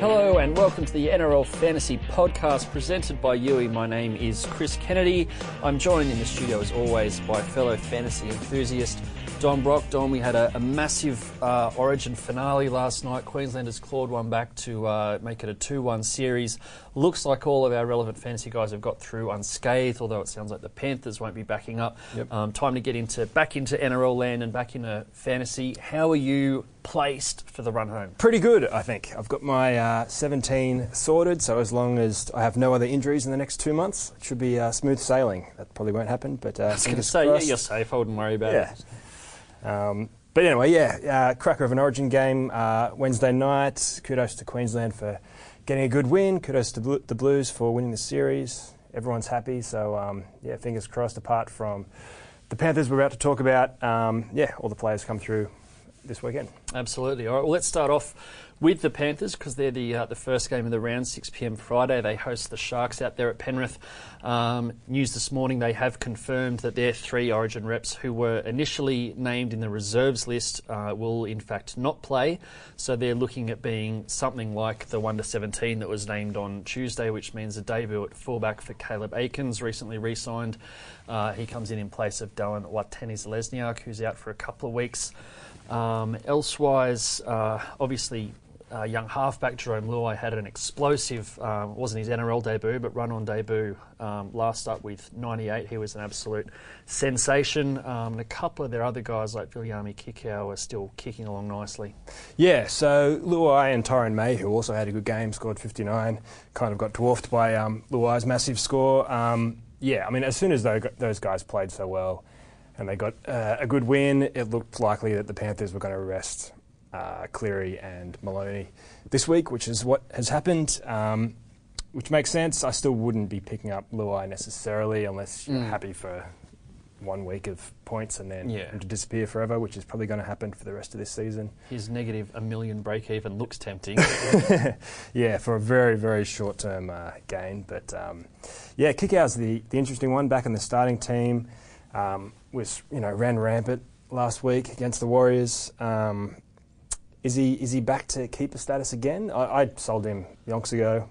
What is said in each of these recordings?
Hello and welcome to the NRL Fantasy Podcast presented by Youi. My name is Chris Kennedy. I'm joined in the studio as always by fellow fantasy enthusiast Don Brock. Don, we had a, a massive uh, Origin finale last night. Queenslanders clawed one back to uh, make it a 2 1 series. Looks like all of our relevant fantasy guys have got through unscathed, although it sounds like the Panthers won't be backing up. Yep. Um, time to get into back into NRL land and back into fantasy. How are you placed for the run home? Pretty good, I think. I've got my uh, 17 sorted, so as long as I have no other injuries in the next two months, it should be uh, smooth sailing. That probably won't happen, but uh, I was going to say, yeah, you're safe. I wouldn't worry about Yeah. it. Um, but anyway, yeah, uh, cracker of an Origin game uh, Wednesday night. Kudos to Queensland for getting a good win. Kudos to Blu- the Blues for winning the series. Everyone's happy, so um, yeah, fingers crossed. Apart from the Panthers, we're about to talk about. Um, yeah, all the players come through this weekend. Absolutely. All right. Well, let's start off with the Panthers because they're the uh, the first game of the round, 6 p.m. Friday. They host the Sharks out there at Penrith. Um, news this morning: they have confirmed that their three Origin reps who were initially named in the reserves list uh, will in fact not play. So they're looking at being something like the one to 17 that was named on Tuesday, which means a debut at fullback for Caleb Aikins, recently re-signed. Uh, he comes in in place of Dylan Watanis-Lesniak, who's out for a couple of weeks. Um, elsewise, uh, obviously, uh, young halfback Jarome Luai had an explosive, um, wasn't his NRL debut, but run on debut um, last up with 98. He was an absolute sensation. Um, and a couple of their other guys, like Viliame Kikau, are still kicking along nicely. Yeah, so Luai and Tyrone May, who also had a good game, scored 59, kind of got dwarfed by um, Luai's massive score. Um, yeah, I mean, as soon as those guys played so well and they got uh, a good win, it looked likely that the Panthers were going to rest uh, Cleary and Maloney this week, which is what has happened. Um, which makes sense. I still wouldn't be picking up Luai necessarily unless you're Mm. happy for one week of points and then Yeah. to disappear forever, which is probably going to happen for the rest of this season. His negative a million break even looks tempting. yeah, for a very, very short term uh, gain. But um, yeah, Kikau's the, the interesting one back in the starting team. Um, was you know ran rampant last week against the Warriors. Um, is he is he back to keeper status again? I, I sold him yonks ago.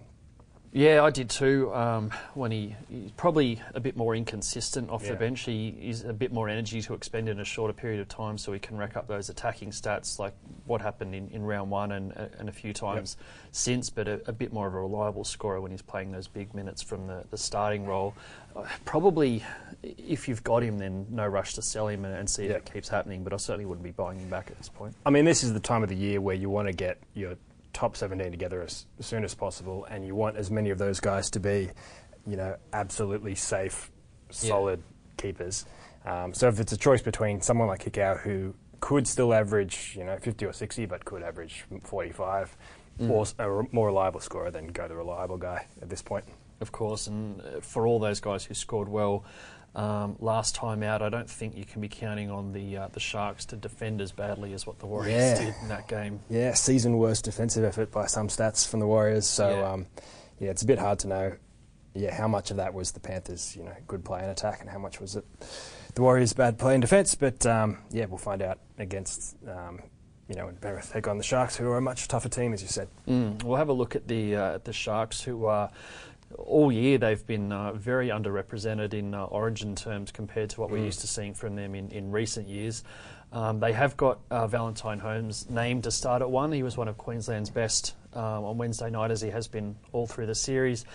Yeah, I did too. Um, when he he's probably a bit more inconsistent off Yeah. the bench, he is a bit more energy to expend in a shorter period of time, so he can rack up those attacking stats like what happened in, in round one and and a few times since. But a, a bit more of a reliable scorer when he's playing those big minutes from the, the starting role. Uh, probably, if you've got him, then no rush to sell him and, and see Yeah. if it keeps happening. But I certainly wouldn't be buying him back at this point. I mean, this is the time of the year where you want to get your top 17 together as, as soon as possible, and you want as many of those guys to be, you know, absolutely safe, Yeah. solid keepers. Um, so if it's a choice between someone like Kikau who could still average, you know, 50 or 60, but could average 45, Mm. or a re- more reliable scorer, then go the reliable guy at this point. of course, and uh, for all those guys who scored well um, last time out, I don't think you can be counting on the uh, the Sharks to defend as badly as what the Warriors Yeah. did in that game. Yeah, season worst defensive effort by some stats from the Warriors. So Yeah. um, yeah, it's a bit hard to know. Yeah, how much of that was the Panthers, you know, good play and attack, and how much was it the Warriors' bad play and defence? But um, yeah, we'll find out against um, you know Penrith take on the Sharks, who are a much tougher team, as you said. Mm. We'll have a look at the uh, at the Sharks, who are all year they've been uh, very underrepresented in uh, Origin terms compared to what we're Mm. used to seeing from them in, in recent years. Um, they have got uh, Valentine Holmes named to start at one. He was one of Queensland's best um, on Wednesday night, as he has been all through the series.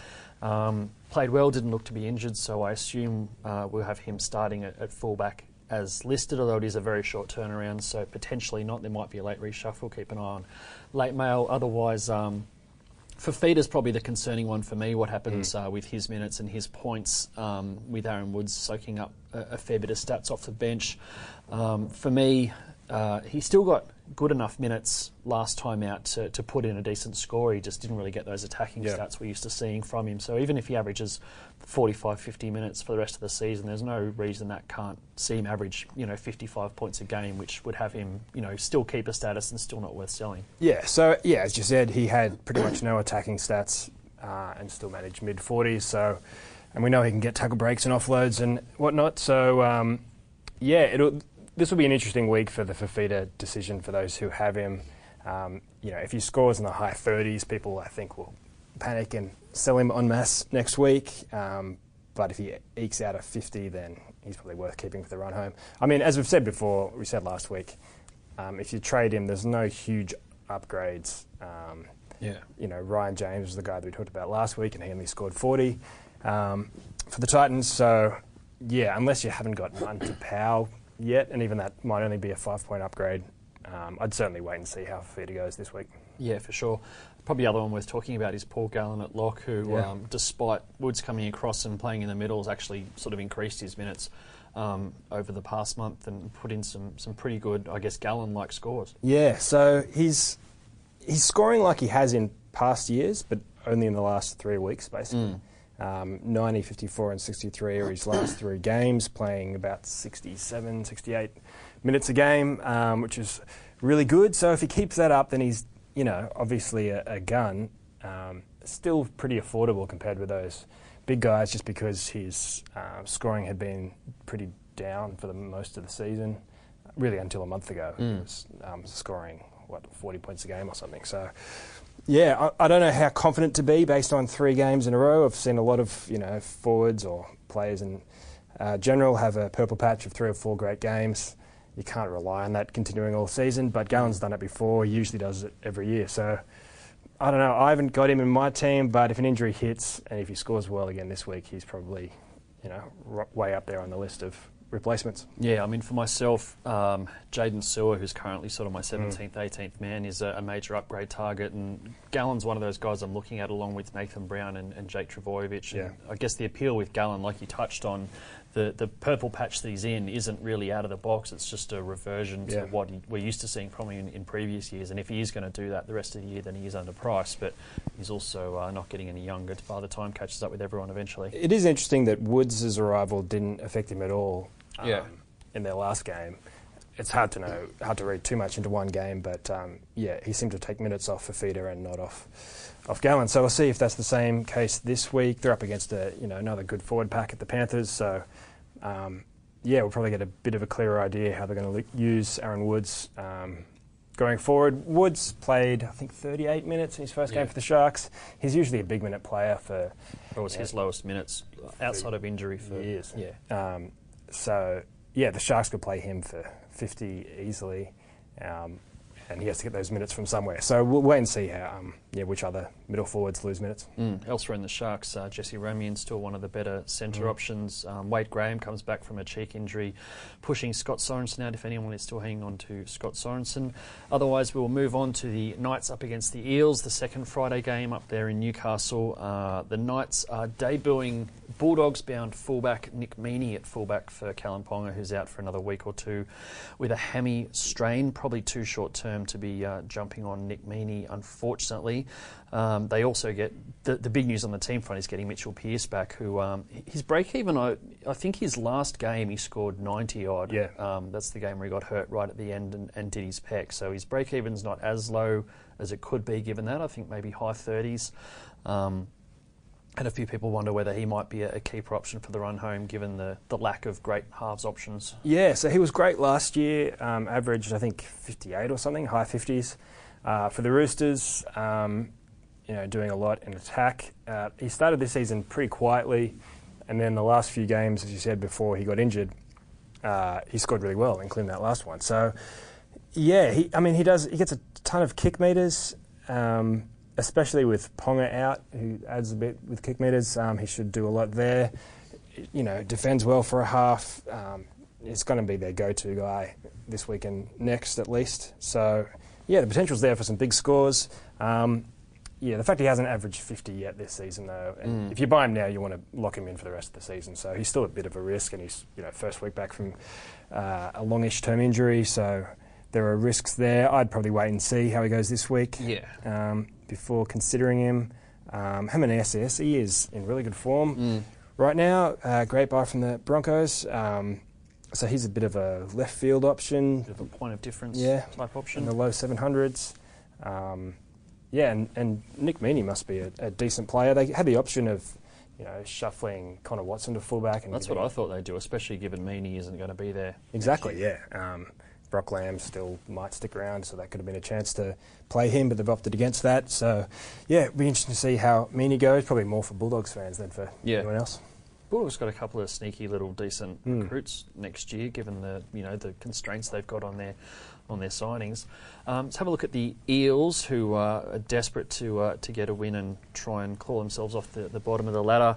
Um, played well, didn't look to be injured, so I assume uh, we'll have him starting at, at fullback as listed, although it is a very short turnaround, so potentially not. There might be a late reshuffle. Keep an eye on late mail. Otherwise, um, Fifita's probably the concerning one for me. What happens uh, with his minutes and his points um, with Aaron Woods soaking up a, a fair bit of stats off the bench. Um, for me, uh, he still got good enough minutes last time out to, to put in a decent score. He just didn't really get those attacking Yeah. stats we're used to seeing from him. So even if he averages 45, 50 minutes for the rest of the season, there's no reason that can't see him average, you know, 55 points a game, which would have him, you know, still keep a status and still not worth selling. Yeah, so yeah, as you said, he had pretty much no attacking stats uh, and still managed mid 40s. So, and we know he can get tackle breaks and offloads and whatnot. So, um, yeah, it'll. This will be an interesting week for the Fifita decision for those who have him. Um, you know, if he scores in the high 30s, people I think will panic and sell him en masse next week. Um, but if he ekes out a 50, then he's probably worth keeping for the run home. I mean, as we've said before, we said last week, um, if you trade him, there's no huge upgrades. Um, Yeah. you know, Ryan James was the guy that we talked about last week, and he only scored 40 um, for the Titans. So, yeah, unless you haven't got Munter Powell yet, and even that might only be a five point upgrade, um, I'd certainly wait and see how Fifita goes this week. Yeah, for sure. Probably the other one worth talking about is Paul Gallen at lock, who, Yeah. um, despite Woods coming across and playing in the middle, has actually sort of increased his minutes um, over the past month and put in some, some pretty good, I guess, Gallen-like scores. Yeah, so he's he's scoring like he has in past years, but only in the last three weeks, basically. Um, 90, 54, and 63 are his last three games, playing about 67, 68 minutes a game, um, which is really good. So if he keeps that up, then he's, you know, obviously a, a gun. Um, still pretty affordable compared with those big guys, just because his uh, scoring had been pretty down for the most of the season, really until a month ago. He was um, scoring what 40 points a game or something. So. Yeah, I, I don't know how confident to be based on three games in a row. I've seen a lot of you know forwards or players in uh, general have a purple patch of three or four great games. You can't rely on that continuing all season, but Gallen's done it before. He usually does it every year. So I don't know. I haven't got him in my team, but if an injury hits and if he scores well again this week, he's probably you know way up there on the list of replacements. Yeah, I mean, for myself, um, Jaydn Su'A, who's currently sort of my Mm. 17th, 18th man, is a, a major upgrade target. And Gallen's one of those guys I'm looking at along with Nathan Brown and, and Jake Trbojevic. And Yeah. I guess the appeal with Gallen, like you touched on, the, the purple patch that he's in isn't really out of the box. It's just a reversion to Yeah. what he, we're used to seeing probably in, in previous years. And if he is going to do that the rest of the year, then he is underpriced. But he's also uh, not getting any younger by the time catches up with everyone eventually. It is interesting that Woods' arrival didn't affect him at all. Um, Yeah. In their last game, it's hard to know, hard to read too much into one game, but um, yeah, he seemed to take minutes off Fifita and not off off Gallen. So we'll see if that's the same case this week. They're up against a you know another good forward pack at the Panthers, so um, yeah, we'll probably get a bit of a clearer idea how they're going to use Aaron Woods. Um, Going forward, Woods played I think 38 minutes in his first Yeah. game for the Sharks. He's usually a big minute player for It was his lowest minutes outside of injury for years. Yeah. Um, so yeah, the Sharks could play him for 50 easily, um, and he has to get those minutes from somewhere. So we'll wait and see how, um, yeah, which other middle forwards lose minutes. Mm. Elsewhere in the Sharks, uh, Jesse Ramien still one of the better centre Mm. options. Um, Wade Graham comes back from a cheek injury, pushing Scott Sorensen out. If anyone is still hanging on to Scott Sorensen, otherwise we will move on to the Knights up against the Eels, the second Friday game up there in Newcastle. Uh, the Knights are debuting Bulldogs-bound fullback Nick Meaney at fullback for Kalyn Ponga, who's out for another week or two with a hammy strain. Probably too short term to be uh, jumping on Nick Meaney, unfortunately. Um, they also get the, the big news on the team front is getting Mitchell Pearce back, who um, his break even. I, I think his last game he scored ninety odd. Yeah. Um, that's the game where he got hurt right at the end and, and did his pec. So his break even's not as low as it could be given that. I think maybe high thirties. Um, and a few people wonder whether he might be a, a keeper option for the run home, given the, the lack of great halves options. Yeah, so he was great last year, um, averaged I think 58 or something, high 50s. Uh, for the Roosters, um, you know, doing a lot in attack. Uh, he started this season pretty quietly, and then the last few games, as you said before, he got injured. Uh, he scored really well, including that last one. So, yeah, he, I mean, he does. He gets a ton of kick meters, um, especially with Ponga out, who adds a bit with kick meters. Um, he should do a lot there. You know, defends well for a half. Um, it's going to be their go-to guy this week and next, at least. So, yeah, the potential's there for some big scores. Um, yeah, the fact he hasn't averaged 50 yet this season, though, and Mm. if you buy him now, you want to lock him in for the rest of the season. So he's still a bit of a risk, and he's you know first week back from uh, a longish term injury, so there are risks there. I'd probably wait and see how he goes this week Yeah. um, before considering him. Um, him and SS, he is in really good form Mm. right now. Uh, great buy from the Broncos. Um, so he's a bit of a left field option Bit of a point of difference Yeah. type in option. the low 700s. Um, yeah, and, and Nick Meaney must be a, a decent player. They had the option of, you know, shuffling Connor Watson to fullback. And That's what I thought they'd do, especially given Meaney isn't going to be there. Exactly, yeah. Um, Brock Lamb still might stick around, so that could have been a chance to play him, but they've opted against that. So, yeah, it'll be interesting to see how Meaney goes. Probably more for Bulldogs fans than for Yeah. anyone else. Bulldogs got a couple of sneaky little decent Mm. recruits next year, given the you know the constraints they've got on their on their signings. Um, let's have a look at the Eels, who uh, are desperate to uh, to get a win and try and claw themselves off the, the bottom of the ladder.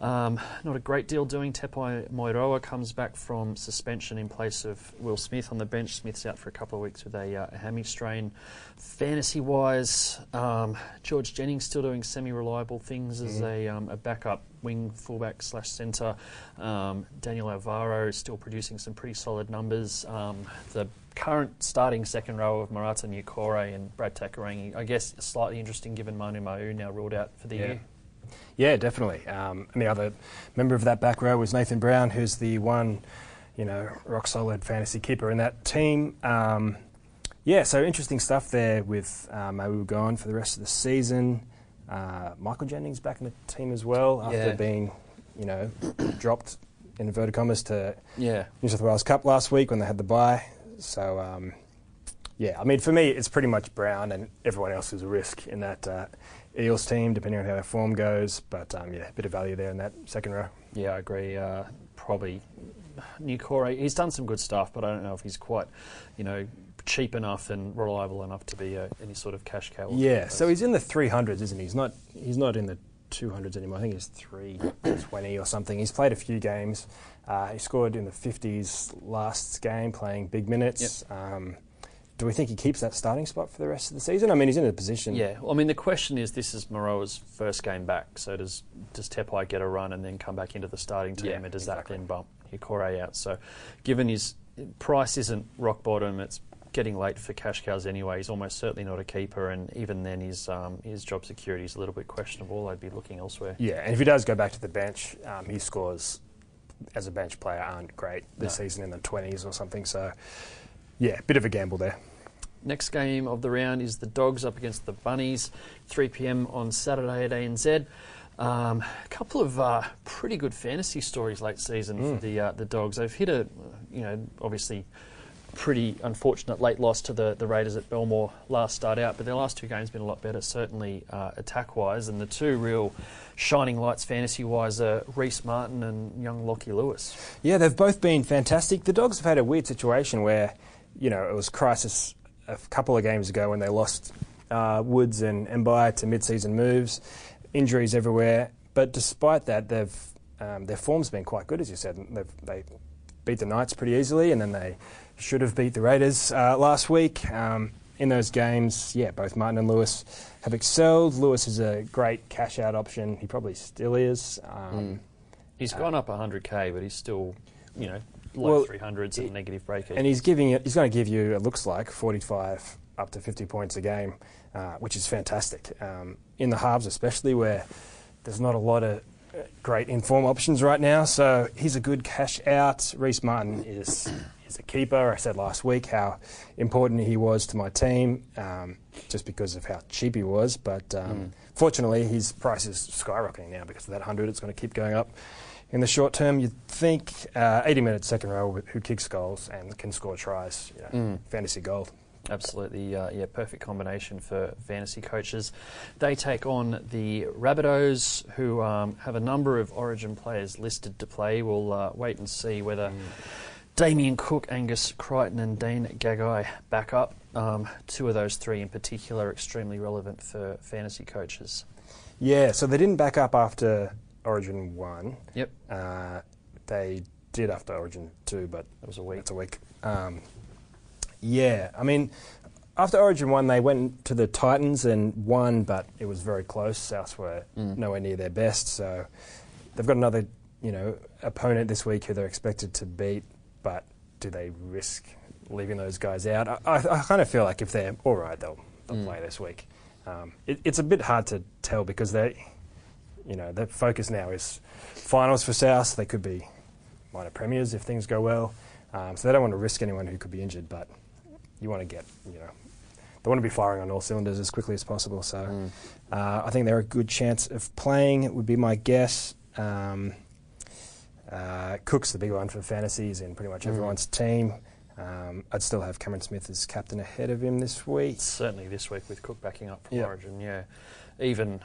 Um, not a great deal doing. Tepai Moeroa comes back from suspension in place of Will Smith on the bench. Smith's out for a couple of weeks with a, uh, a hammy strain. Fantasy wise, um, George Jennings still doing semi reliable things as a, um, a backup wing fullback slash centre. Um, Daniel Alvaro is still producing some pretty solid numbers. Um, the current starting second row of Marata Niukore and Brad Takairangi, I guess, slightly interesting given Manu Ma'u now ruled out for the Yeah. year. Yeah, definitely. Um, and the other member of that back row was Nathan Brown, who's the one, you know, rock solid fantasy keeper in that team. Um, yeah, so interesting stuff there with uh, Mau gone for the rest of the season. Uh, Michael Jennings back in the team as well after Yeah. being, you know, dropped in inverted commas to Yeah. New South Wales Cup last week when they had the bye. So, um, yeah, I mean, for me, it's pretty much Brown and everyone else is a risk in that uh, Eels team, depending on how their form goes. But um, yeah, a bit of value there in that second row. Yeah, I agree. Uh, probably Niukore. He's done some good stuff, but I don't know if he's quite, you know, cheap enough and reliable enough to be uh, any sort of cash cow. Yeah, so he's in the 300s, isn't he? He's not, he's not in the 200s anymore. I think he's 320 or something. He's played a few games. Uh, he scored in the 50s last game, playing big minutes. Um, do we think he keeps that starting spot for the rest of the season? I mean, he's in a position. Yeah, well, I mean, the question is, this is Moeroa's first game back, so does does Tepai get a run and then come back into the starting team, Yeah, or does exactly. that then bump Hikore out? So, given his price isn't rock bottom, it's getting late for cash cows anyway. He's almost certainly not a keeper, and even then, his um, his job security is a little bit questionable. I'd be looking elsewhere. Yeah, and if he does go back to the bench, um, his scores as a bench player aren't great this No. season in the 20s or something. So, yeah, bit of a gamble there. Next game of the round is the Dogs up against the Bunnies, 3 p.m. on Saturday at ANZ. Um, a couple of uh, pretty good fantasy stories late season Mm. for the uh, the Dogs. They've hit a, you know, obviously pretty unfortunate late loss to the, the Raiders at Belmore last start out, but their last two games been a lot better, certainly uh, attack wise. And the two real shining lights fantasy wise are Rhyse Martin and young Lockie Lewis. Yeah, they've both been fantastic. The Dogs have had a weird situation where, you know, it was crisis a couple of games ago when they lost uh, Woods and Mbye to mid-season moves, injuries everywhere. But despite that, they've um, their form's been quite good, as you said. They've, they beat the Knights pretty easily, and then they should have beat the Raiders uh, last week. Um, in those games, yeah, both Martin and Lewis have excelled. Lewis is a great cash-out option. He probably still is. Um, He's gone up 100k, but he's still, you know, low Well, 300s and negative break even. And he's giving it. He's going to give you. It looks like 45 up to 50 points a game, uh, which is fantastic. Um, in the halves, especially where there's not a lot of uh, great inform options right now. So he's a good cash out. Rhyse Martin is is a keeper. I said last week how important he was to my team, um, just because of how cheap he was. But um, fortunately, his price is skyrocketing now because of that hundred. It's going to keep going up. In the short term, you'd think uh, 80 minutes second row who kicks goals and can score tries. You know, Fantasy gold. Absolutely, uh, yeah, perfect combination for fantasy coaches. They take on the Rabbitohs, who um, have a number of Origin players listed to play. We'll uh, wait and see whether Damien Cook, Angus Crichton, and Dane Gagai back up. Um, two of those three in particular are extremely relevant for fantasy coaches. Yeah, so they didn't back up after Origin 1. Yep, Uh, they did after Origin 2, but it was a week. It's a week. Um, yeah, I mean, after Origin 1, they went to the Titans and won, but it was very close. Souths were Mm. nowhere near their best, so they've got another, you know, opponent this week who they're expected to beat, but do they risk leaving those guys out? I, I, I kind of feel like if they're all right, they'll, they'll Mm. play this week. Um, it, it's a bit hard to tell because they, you know, their focus now is finals for South. They could be minor premiers if things go well. Um, so they don't want to risk anyone who could be injured, but you want to get, you know, they want to be firing on all cylinders as quickly as possible. So Mm. uh, I think they're a good chance of playing, would be my guess. Um, uh, Cook's the big one for fantasies in pretty much Mm. everyone's team. Um, I'd still have Cameron Smith as captain ahead of him this week. Certainly this week with Cook backing up from Yeah. Origin, yeah. Even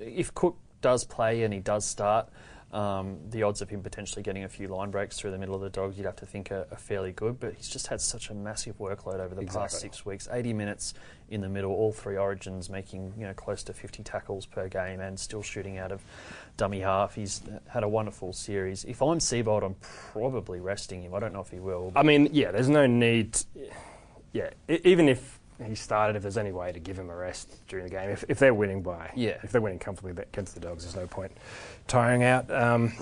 if Cook does play and he does start, um, the odds of him potentially getting a few line breaks through the middle of the dogs, you'd have to think are, are fairly good. But he's just had such a massive workload over the past six weeks. 80 minutes in the middle, all three Origins making you know close to 50 tackles per game and still shooting out of dummy half. He's had a wonderful series. If I'm Seibold, I'm probably resting him. I don't know if he will. I mean, yeah, there's no need. Yeah, even if he started, if there's any way to give him a rest during the game, if, if they're winning by, Yeah. if they're winning comfortably against the Dogs, there's no point tiring out um,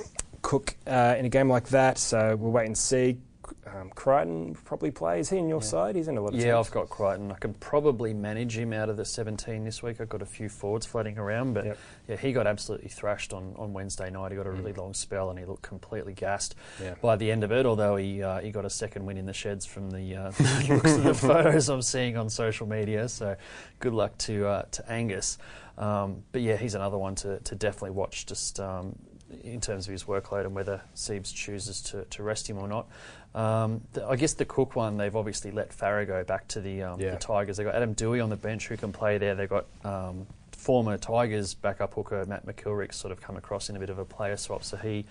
Cook uh, in a game like that. So we'll wait and see. Um, Crichton probably plays. He in your Yeah. side? He's in a lot of Yeah, teams. I've got Crichton. I can probably manage him out of the 17 this week. I've got a few forwards floating around, but Yep. yeah, he got absolutely thrashed on, on Wednesday night. He got a really long spell and he looked completely gassed Yeah. by the end of it. Although he uh, he got a second win in the sheds from the uh, looks of the photos I'm seeing on social media. So good luck to uh, to Angus. Um, but yeah, he's another one to, to definitely watch. Just um, in terms of his workload and whether Siebes chooses to, to rest him or not. Um, the, I guess the Cook one, they've obviously let Farah go back to the, um, Yeah. the Tigers. They've got Adam Doueihi on the bench who can play there. They've got um, former Tigers backup hooker Matt McIlwrick sort of come across in a bit of a player swap. So he,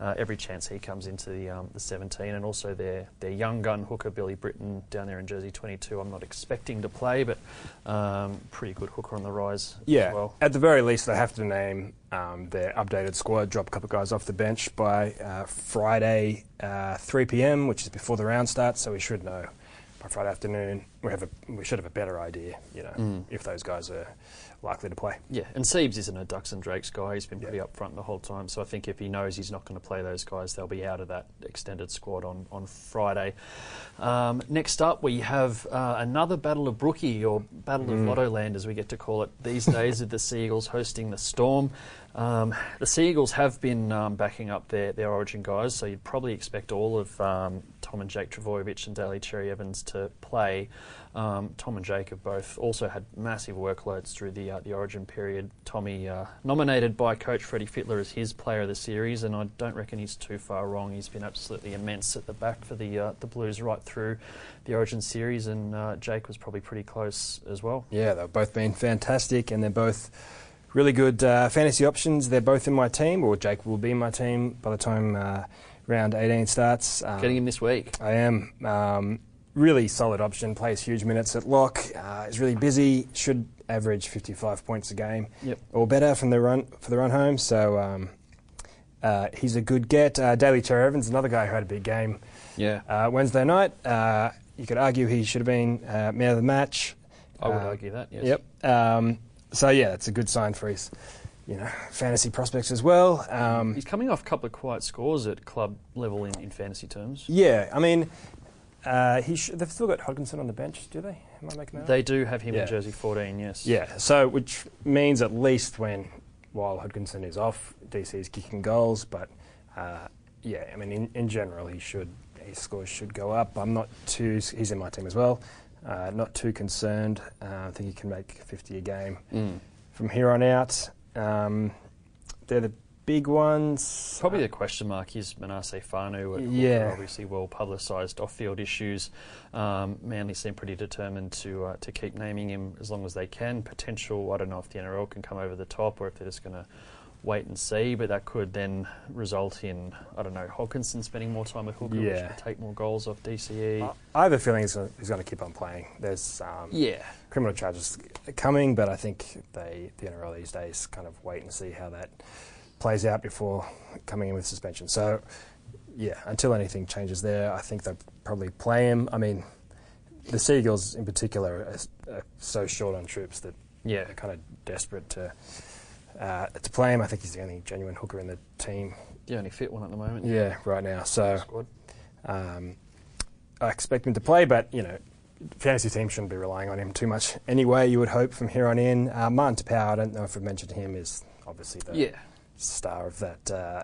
uh, every chance he comes into the, um, the 17, and also their their young gun hooker Billy Brittain down there in Jersey 22. I'm not expecting to play, but um, pretty good hooker on the rise Yeah, as well. at the very least, they have to name um, their updated squad, drop a couple of guys off the bench by uh, Friday, uh, 3 p.m., which is before the round starts. So we should know by Friday afternoon. We have a, we should have a better idea, you know, Mm. if those guys are likely to play. Yeah, and Siebes isn't a Ducks and Drakes guy. He's been Yeah. pretty upfront the whole time. So I think if he knows he's not going to play those guys, they'll be out of that extended squad on, on Friday. Um, next up, we have uh, another Battle of Brookie, or Battle of Lotto Land, as we get to call it these days, with the Seagulls hosting the Storm. Um, the Seagulls have been um, backing up their, their origin guys, so you'd probably expect all of um, Tom and Jake Trbojevic and Daly Cherry Evans to play. Um, Tom and Jake have both also had massive workloads through the uh, the Origin period. Tommy uh, nominated by Coach Freddie Fittler as his Player of the Series, and I don't reckon he's too far wrong. He's been absolutely immense at the back for the uh, the Blues right through the Origin series, and uh, Jake was probably pretty close as well. Yeah, they've both been fantastic, and they're both really good uh, fantasy options. They're both in my team, or Jake will be in my team by the time uh, round 18 starts. Um, Getting him this week. I am. Um, really solid option, plays huge minutes at lock, uh, is really busy, should average 55 points a game Yep. or better from the run for the run home. So um, uh, he's a good get. Uh, Daly Cherry Evans, another guy who had a big game Yeah, uh, Wednesday night. Uh, you could argue he should have been uh, man of the match. I would Uh, argue that. Yes. Yep. Um, so yeah, it's a good sign for his, you know, fantasy prospects as well. Um, He's coming off a couple of quiet scores at club level in, in fantasy terms. yeah, I mean, uh, he sh- they've still got Hodkinson on the bench, do they? Am I making that? They do have him Yeah. in jersey 14. Yes. Yeah, so which means at least when while Hodkinson is off, DC is kicking goals, but uh, yeah, I mean in, in general he should his scores should go up. I'm not too he's in my team as well. Uh, not too concerned. Uh, I think he can make 50 a game Mm. from here on out. Um, they're the big ones. Probably the question mark is Manase Fainu. At Yeah. obviously well publicised off-field issues. Um, Manly seem pretty determined to uh, to keep naming him as long as they can. Potential. I don't know if the NRL can come over the top or if they're just going to wait and see. But that could then result in I don't know Hodkinson spending more time with hooker, which Yeah. could take more goals off DCE. I- I have a feeling he's going to keep on playing. There's um, yeah. criminal charges coming, but I think they the NRL these days kind of wait and see how that plays out before coming in with suspension. So, yeah, until anything changes there, I think they'll probably play him. I mean, the Seagulls in particular are, are so short on troops that Yeah. they're kind of desperate to uh, to play him. I think he's the only genuine hooker in the team. The only fit one at the moment. Yeah, right now. So. Um, I expect him to play, but you know, fantasy team shouldn't be relying on him too much anyway. You would hope from here on in. Uh, Martin Taupau, I don't know if I've mentioned him, is obviously the Yeah. Star of that uh,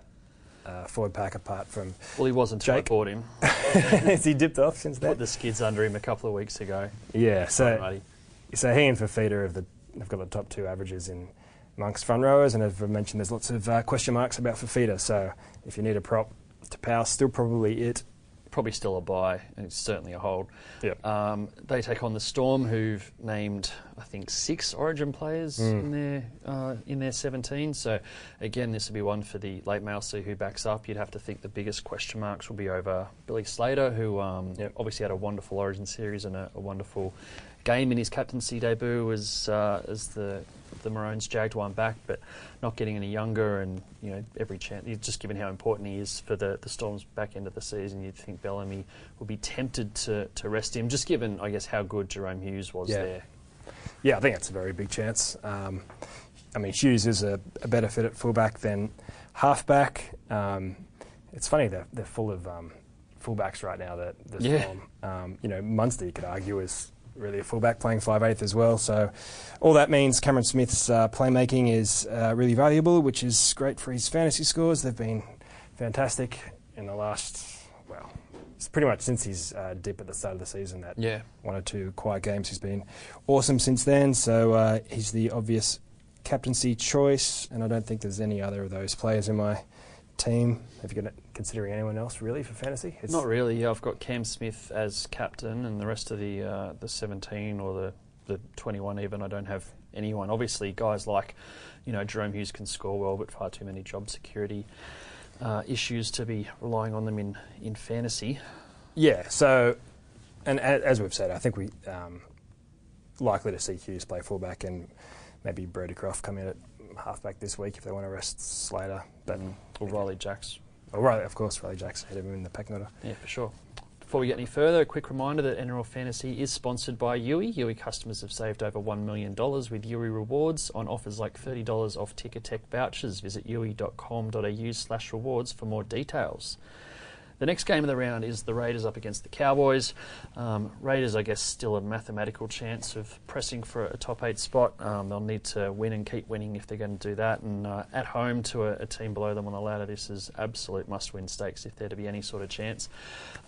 uh, forward pack. Apart from, Well, he wasn't until I Jake? bought him. has he dipped off since then? Put the skids under him a couple of weeks ago. Yeah, so so he and Fifita have the have got the top two averages in amongst front rowers, and as I've mentioned, there's lots of uh, question marks about Fifita. So if you need a prop, Taupau still probably it. Probably still a buy, and it's certainly a hold. Yep. Um, they take on the Storm, who've named I think six Origin players in their uh, in their 17. So again, this would be one for the late mail see who backs up. You'd have to think the biggest question marks will be over Billy Slater, who um, Yep. obviously had a wonderful Origin series and a, a wonderful game in his captaincy debut as uh, as the the Maroons jagged one back, but not getting any younger, and you know every chance. Just given how important he is for the, the Storms back end of the season, you'd think Bellamy would be tempted to, to rest him. Just given, I guess, how good Jahrome Hughes was Yeah. there. Yeah, I think that's a very big chance. Um, I mean, Hughes is a, a better fit at fullback than halfback. Um, it's funny they're, they're full of um, fullbacks right now. That the Yeah. Storm. Um, you know, Munster you could argue is really a fullback playing five eighth as well. So all that means Cameron Smith's uh, playmaking is uh, really valuable, which is great for his fantasy scores. They've been fantastic in the last well. It's pretty much since his uh, dip at the start of the season that Yeah. one or two quiet games. He's been awesome since then, so uh, he's the obvious captaincy choice, and I don't think there's any other of those players in my team. Have you got considering anyone else really for fantasy? It's Not really. Yeah, I've got Cam Smith as captain, and the rest of the uh, the 17 or the the 21 even. I don't have anyone. Obviously, guys like you know Jahrome Hughes can score well, but far too many job security uh, issues to be relying on them in in fantasy. Yeah. So, and a- as we've said, I think we um, likely to see Hughes play fullback and maybe Brodie Croft come in at halfback this week if they want to rest Slater. But mm. Or Ryley Jacks. oh, Riley, of course, Riley Jackson hit him in the pecking order. Yeah, for sure. Before we get any further, a quick reminder that NRL Fantasy is sponsored by Youi. Youi customers have saved over $1 million with Youi rewards on offers like $30 off Ticketek vouchers. Visit youi.com.au slash rewards for more details. The next game of the round is the Raiders up against the Cowboys. Um, Raiders, I guess, still a mathematical chance of pressing for a top eight spot. Um, they'll need to win and keep winning if they're going to do that. And uh, at home to a, a team below them on the ladder, this is absolute must-win stakes if there to be any sort of chance.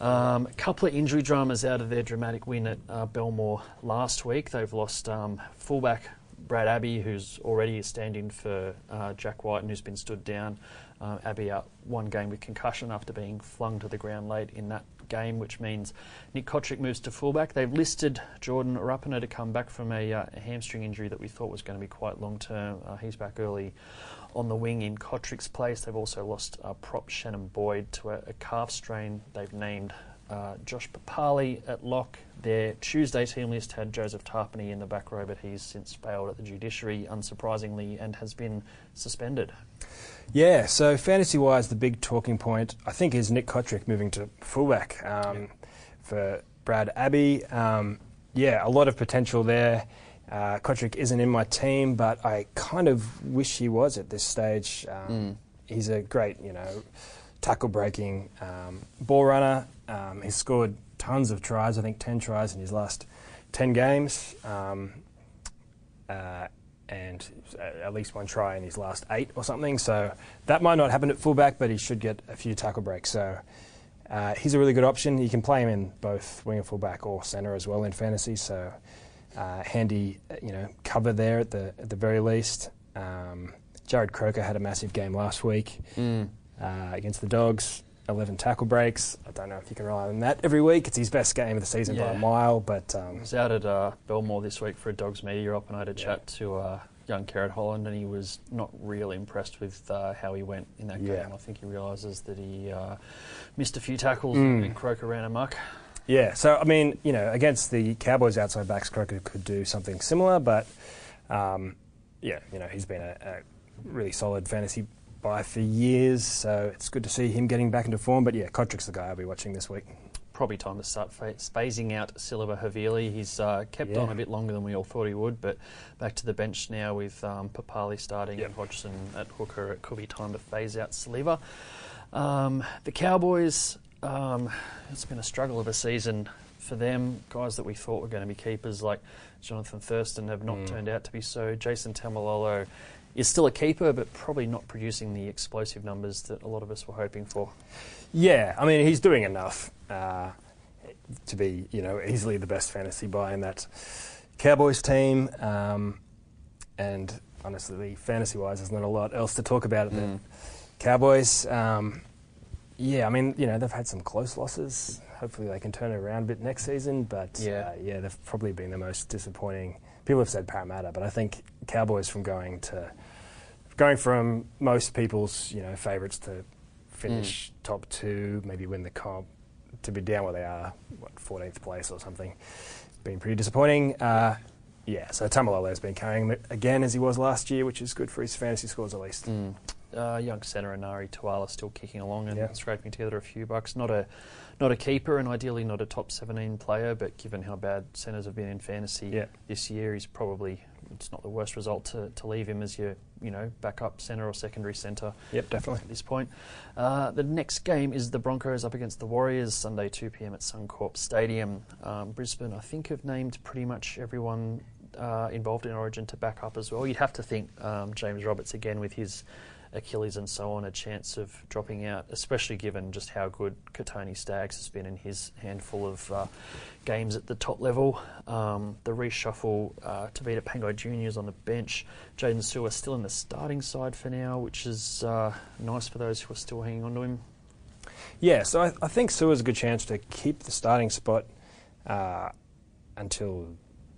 Um, a couple of injury dramas out of their dramatic win at uh, Belmore last week. They've lost um, fullback Brad Abbey, who's already a stand-in for uh, Jack Wighton and who's been stood down. Uh, Abbey out one game with concussion after being flung to the ground late in that game, which means Nick Cotric moves to fullback. They've listed Jordan Rapana to come back from a, uh, hamstring injury that we thought was going to be quite long-term. Uh, he's back early on the wing in Cotric's place. They've also lost uh, prop Shannon Boyd to a, a calf strain. They've named uh, Josh Papalii at lock. Their Tuesday team list had Joseph Tapine in the back row, but he's since failed at the judiciary, unsurprisingly, and has been suspended. Yeah, so fantasy wise, the big talking point I think is Nick Cotric moving to fullback um, for Brad Abbey. Um, yeah, a lot of potential there. Uh, Cotric isn't in my team, but I kind of wish he was at this stage. Um, He's a great, you know, tackle breaking um, ball runner. Um, he's scored tons of tries, I think 10 tries in his last 10 games. Um, uh, and at least one try in his last eight or something. So that might not happen at fullback, but he should get a few tackle breaks. So uh, he's a really good option. You can play him in both wing and fullback or centre as well in fantasy. So uh, handy, uh, you know, cover there at the at the very least. Um, Jarrod Croker had a massive game last week uh, against the Dogs. 11 tackle breaks. I don't know if you can rely on that every week. It's his best game of the season by a mile, but um, I was out at uh, Belmore this week for a Dogs media op, and I had a chat to uh, young Kerrod Holland, and he was not real impressed with uh, how he went in that Yeah. game. I think he realises that he uh, missed a few tackles Mm. and Croker ran amok. Yeah, so I mean, you know, against the Cowboys outside backs, Croker could do something similar, but um, yeah, you know, he's been a, a really solid fantasy buy for years, so it's good to see him getting back into form. But yeah, Cotric's the guy I'll be watching this week. Probably time to start phasing out Siliva Havili. He's uh, kept Yeah. on a bit longer than we all thought he would, but back to the bench now with um, Papalii starting Yep. and Hodgson at hooker. It could be time to phase out Siliva. Um, the Cowboys, um, it's been a struggle of a season for them. Guys that we thought were going to be keepers, like Jonathan Thurston, have not Mm. turned out to be so. Jason Taumalolo is still a keeper, but probably not producing the explosive numbers that a lot of us were hoping for. Yeah, I mean, he's doing enough uh, to be, you know, easily the best fantasy buy in that Cowboys team. Um, and honestly, fantasy wise, there's not a lot else to talk about the Cowboys. Um, yeah, I mean, you know, they've had some close losses. Hopefully, they can turn it around a bit next season. But Yeah. uh, yeah, they've probably been the most disappointing. People have said Parramatta, but I think Cowboys from going to going from most people's you know favourites to finish top two, maybe win the comp, to be down where they are, what 14th place or something, been pretty disappointing. Uh, yeah, so Taumalolo's been carrying it again as he was last year, which is good for his fantasy scores at least. Mm. Uh, young centre Enari Tuala still kicking along and Yeah. scraping together a few bucks. Not a not a keeper and ideally not a top 17 player, but given how bad centres have been in fantasy Yeah. this year, he's probably it's not the worst result to, to leave him as your you know backup centre or secondary centre Yep, definitely. at this point. Uh, the next game is the Broncos up against the Warriors Sunday 2 p.m. at Suncorp Stadium. Um, Brisbane, I think, have named pretty much everyone uh, involved in Origin to back up as well. You'd have to think um, James Roberts again with his Achilles and so on, a chance of dropping out, especially given just how good Kotoni Staggs has been in his handful of uh, games at the top level. Um, the reshuffle uh, to beat Pangai Juniors on the bench. Jaydn Su'A still in the starting side for now, which is uh, nice for those who are still hanging on to him. Yeah, so I, I think Su'A's a good chance to keep the starting spot uh, until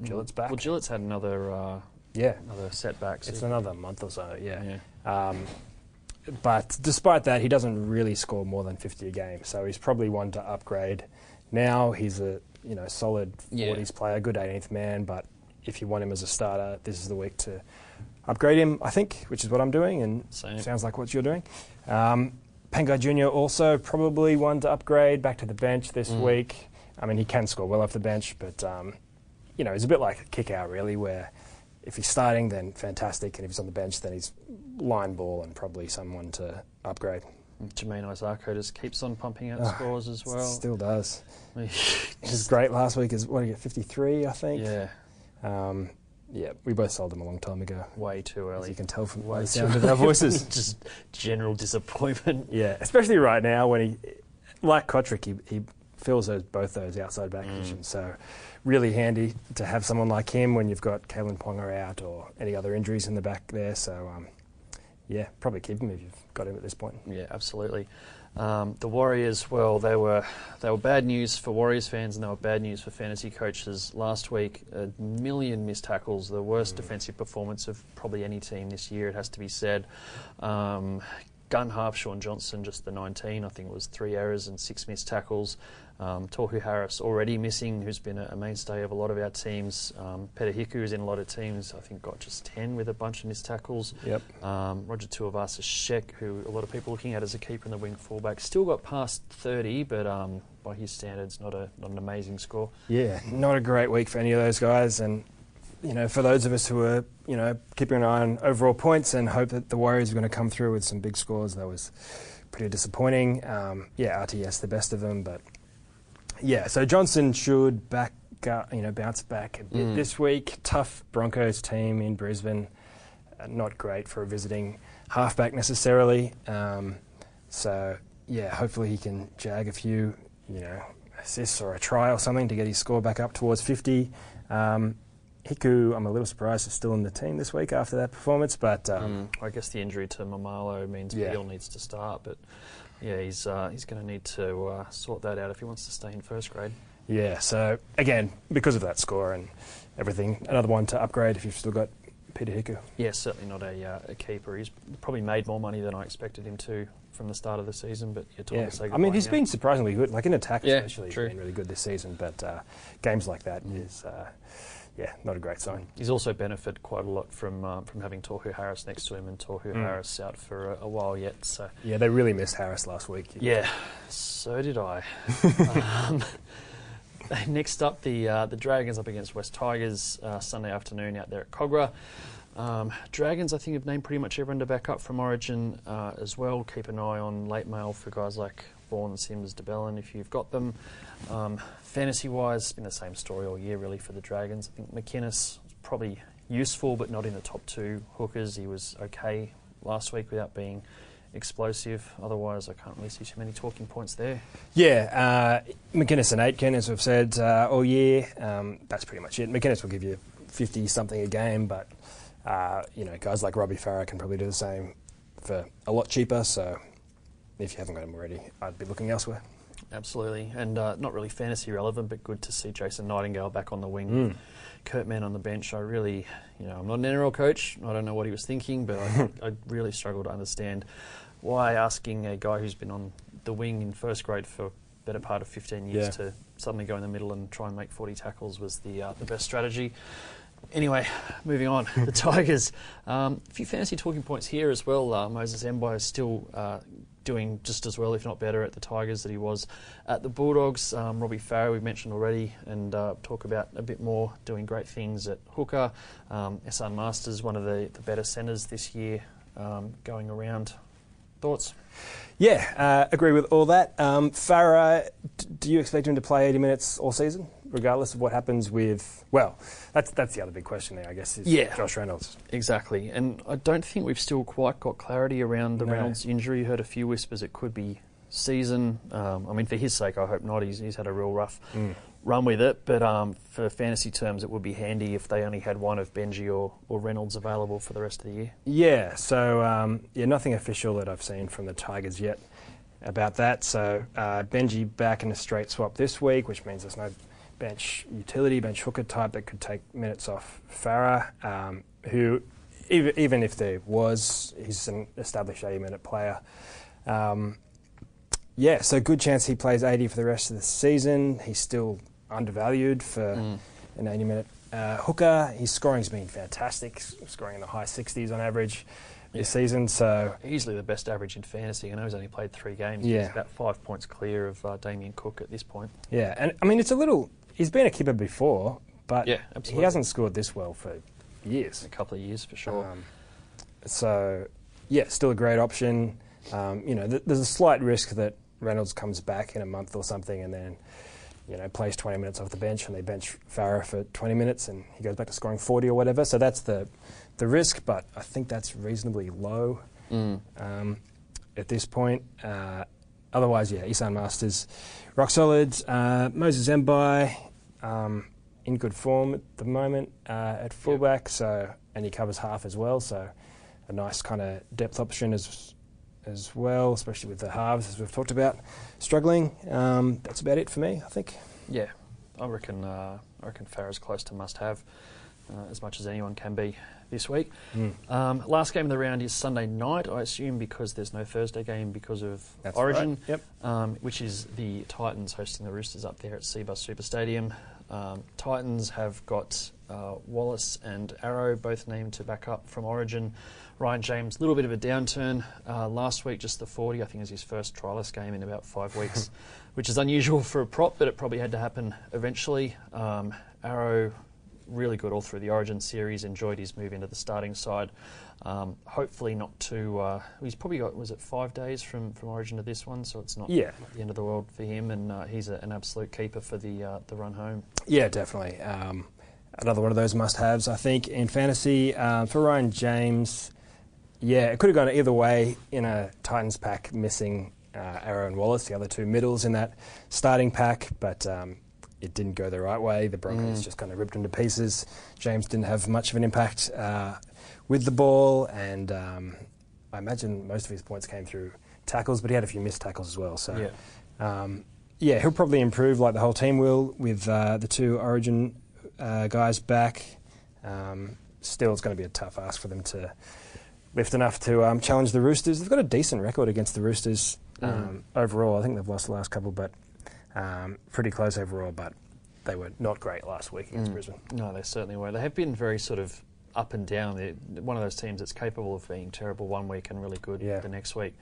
Gillett's back. Well, Gillett's had another uh, yeah, another setback. so- it's another month or so. Yeah. yeah. Um, but despite that, he doesn't really score more than 50 a game, so he's probably one to upgrade. Now he's a you know solid Yeah. 40s player, good 18th man. But if you want him as a starter, this is the week to upgrade him. I think, which is what I'm doing, and Same. sounds like what you're doing. Um, Pangai Jr. also probably one to upgrade back to the bench this Mm. week. I mean, he can score well off the bench, but um, you know, he's a bit like a kick out really, where if he's starting, then fantastic, and if he's on the bench, then he's line ball and probably someone to upgrade. Jamayne Isaako just keeps on pumping out Ah, scores as well. Still does. He was great last week. Is what did he get? 53, I think. yeah, Um, yeah, we both sold him a long time ago. way too As early. you can tell from Way the sound of our voices. just general disappointment. Yeah, especially right now when he, like Cotric, he, he fills those both those outside back Mm. positions. So really handy to have someone like him when you've got Kalyn Ponga out or any other injuries in the back there. So um, yeah, probably keep him if you've got him at this point. Yeah, absolutely. Um, the Warriors, well, they were they were bad news for Warriors fans, and they were bad news for fantasy coaches last week. A million missed tackles, the worst defensive performance of probably any team this year. It has to be said. Um, gun half Shaun Johnson, just the 19. I think it was three errors and six missed tackles. Um, Tohu Harris already missing, who's been a, a mainstay of a lot of our teams. Um, Peter Hiku, who's in a lot of teams, I think got just 10 with a bunch of missed tackles. Yep. Um, Roger Tuivasa-Sheck, who a lot of people are looking at as a keeper in the wing fullback, still got past 30, but um, by his standards, not a not an amazing score. Yeah, not a great week for any of those guys, and you know, for those of us who are you know keeping an eye on overall points and hope that the Warriors are going to come through with some big scores, that was pretty disappointing. Um, yeah, RTS the best of them, but yeah, so Johnson should back uh, you know bounce back a bit Mm. this week. Tough Broncos team in Brisbane, uh, not great for a visiting halfback necessarily. Um, so yeah, hopefully he can jag a few, you know, assists or a try or something to get his score back up towards 50. Um, Hiku, I'm a little surprised is still in the team this week after that performance, but um, I guess the injury to Maumalo means Yeah. Beal needs to start, but yeah, he's uh, he's going to need to uh, sort that out if he wants to stay in first grade. yeah. So again, because of that score and everything, another one to upgrade if you've still got Peter Hiku. Yeah, certainly not a, uh, a keeper. He's probably made more money than I expected him to from the start of the season, but yeah, time Yeah, to say I mean he's now. been surprisingly good. Like in attack, Yeah, especially, true. he's been really good this season. But uh, games like that is, Mm. uh, yeah, not a great sign. He's also benefited quite a lot from uh, from having Tohu Harris next to him, and Tohu Mm. Harris out for a, a while yet. So Yeah, they really missed Harris last week. yeah, so did I. um, next up, the uh, the Dragons up against West Tigers uh, Sunday afternoon out there at Kogarah. Um, Dragons, I think, have named pretty much everyone to back up from Origin uh, as well. Keep an eye on late mail for guys like Vaughan, Sims, de Belin if you've got them. Um, fantasy wise, it's been the same story all year really for the Dragons. I think McInnes is probably useful, but not in the top two hookers. He was okay last week without being explosive. Otherwise, I can't really see too many talking points there. Yeah, uh, McInnes and Aitken, as we've said uh, all year, um, that's pretty much it. McInnes will give you 50 something a game, but uh, you know guys like Robbie Farah can probably do the same for a lot cheaper. So if you haven't got him already, I'd be looking elsewhere. Absolutely, and uh, not really fantasy relevant, but good to see Jason Nightingale back on the wing. Mm. Kurt Mann on the bench. I really, you know, I'm not an NRL coach. I don't know what he was thinking, but I, I really struggle to understand why asking a guy who's been on the wing in first grade for a better part of 15 years Yeah. to suddenly go in the middle and try and make 40 tackles was the uh, the best strategy. Anyway, moving on. the Tigers. Um, a few fantasy talking points here as well. Uh, Moses Mbye is still uh, doing just as well, if not better, at the Tigers that he was at the Bulldogs. Um, Robbie Farah, we mentioned already, and uh, talk about a bit more doing great things at hooker. Um, Esan Marsters, one of the, the better centres this year, um, going around. Thoughts? Yeah, uh, agree with all that. Um, Farah, d- do you expect him to play 80 minutes all season, regardless of what happens with? Well, that's that's the other big question there, I guess. Is Yeah. Josh Reynolds. Exactly, and I don't think we've still quite got clarity around the No. Reynolds injury. Heard a few whispers it could be season. Um, I mean, for his sake, I hope not. He's, he's had a real rough run with it, but um, for fantasy terms, it would be handy if they only had one of Benji or, or Reynolds available for the rest of the year. Yeah, so um, yeah, nothing official that I've seen from the Tigers yet about that. So uh, Benji back in a straight swap this week, which means there's no bench utility, bench hooker type that could take minutes off Farah, um, who even, even if there was, he's an established 80 minute player. Um, yeah, so good chance he plays 80 for the rest of the season. He's still undervalued for an 80 minute uh, hooker. His scoring's been fantastic, scoring in the high 60s on average this season. So Easily the best average in fantasy. I know he's only played three games. Yeah. He's about five points clear of uh, Damien Cook at this point. yeah, and I mean it's a little. He's been a keeper before, but Yeah, he hasn't scored this well for years. A couple of years for sure. Um, so yeah, still a great option. Um, you know, th- there's a slight risk that Reynolds comes back in a month or something, and then you know plays 20 minutes off the bench, and they bench Farah for 20 minutes, and he goes back to scoring 40 or whatever. So that's the the risk, but I think that's reasonably low Mm. um, at this point. Uh, otherwise, yeah, Esan Marsters, rock solid. Uh, Moses Mbye, um, in good form at the moment uh, at fullback, so and he covers half as well, so a nice kind of depth option as as well, especially with the halves as we've talked about struggling. Um, that's about it for me, I think. Yeah, I reckon. Uh, I reckon Farah's close to must-have, uh, as much as anyone can be this week. Um, last game of the round is Sunday night, I assume, because there's no Thursday game because of That's Origin, right, yep. um, which is the Titans hosting the Roosters up there at Cbus Super Stadium. Um, Titans have got uh, Wallace and Arrow both named to back up from Origin. Ryan James, a little bit of a downturn uh, last week, just the 40. I think is his first trialist game in about five weeks, which is unusual for a prop, but it probably had to happen eventually. Um, Arrow, really good all through the Origin series. Enjoyed his move into the starting side. Um, hopefully not too. Uh, he's probably got was it five days from, from Origin to this one, so it's not Yeah. the end of the world for him. And uh, he's a, an absolute keeper for the uh, the run home. Yeah, definitely. Um, another one of those must-haves, I think, in fantasy. Um, for Ryan James, yeah, it could have gone either way in a Titans pack, missing uh, Arrow and Wallace, the other two middles in that starting pack, but um, it didn't go the right way. The Broncos just kind of ripped him to pieces. James didn't have much of an impact uh, with the ball, and um, I imagine most of his points came through tackles, but he had a few missed tackles as well. So. Um, yeah, he'll probably improve like the whole team will with uh, the two Origin uh, guys back. Um, still, it's going to be a tough ask for them to lift enough to um, challenge the Roosters. They've got a decent record against the Roosters um, overall. I think they've lost the last couple, but um, pretty close overall. But they were not great last week against Brisbane. No, they certainly were. They have been very sort of up and down. They're one of those teams that's capable of being terrible one week and really good Yeah. the next week.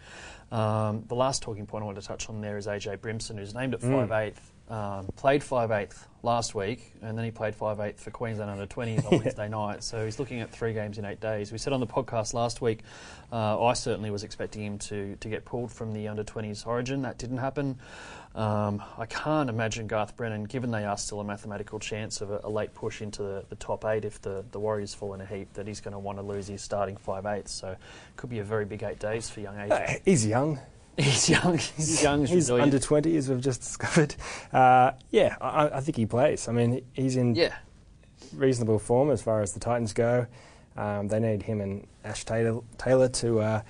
Um, the last talking point I wanted to touch on there is AJ Brimson, who's named at Mm. five eighth. Um, played five eighth last week, and then he played five eighth for Queensland under 20s on Wednesday night. So he's looking at three games in eight days. We said on the podcast last week, uh, I certainly was expecting him to to get pulled from the under 20s origin. That didn't happen. Um, I can't imagine Garth Brennan, given they are still a mathematical chance of a, a late push into the, the top eight if the, the Warriors fall in a heap, that he's going to want to lose his starting five eighths. So could be a very big eight days for young AJ. Uh, he's young. He's young. He's young. He's resilient. under 20, as we've just discovered. Uh, yeah, I, I think he plays. I mean, he's in Yeah. reasonable form as far as the Titans go. Um, they need him and Ash Taylor, Taylor to uh,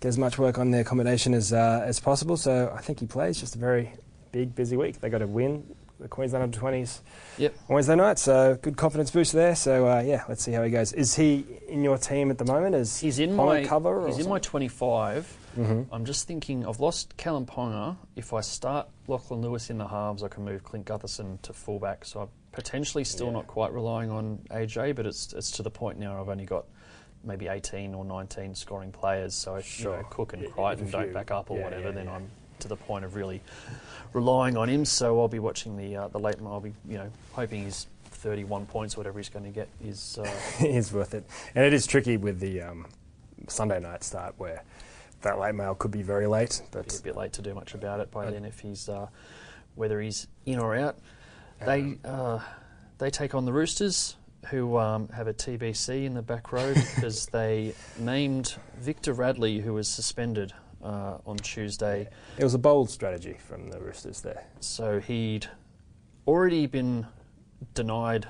get as much work on their accommodation as uh, as possible. So I think he plays just a very big, busy week. They got to win the Queensland under twenties Yep. on Wednesday night, so good confidence boost there. So uh, yeah, let's see how he goes. Is he in your team at the moment? Is He's in Ponga my cover? He's in my 25. hmm I'm just thinking I've lost Kalyn Ponga. If I start Lachlan Lewis in the halves, I can move Clint Gutherson to fullback. So I'm potentially still Yeah. not quite relying on AJ, but it's it's to the point now I've only got maybe 18 or 19 scoring players. So if you know, Cook and Crichton don't back up or yeah, whatever, yeah, then. I'm to the point of really relying on him. So I'll be watching the uh, the late. I'll be you know hoping he's 31 points, or whatever he's going to get, is uh, is worth it. And it is tricky with the um, Sunday night start where that late mail could be very late. be a But bit late to do much about it by Uh, then if he's uh, whether he's in or out. They uh, they take on the Roosters, who um, have a TBC in the back row because they named Victor Radley, who was suspended uh, on Tuesday. it was a bold strategy from the Roosters there. So he'd already been denied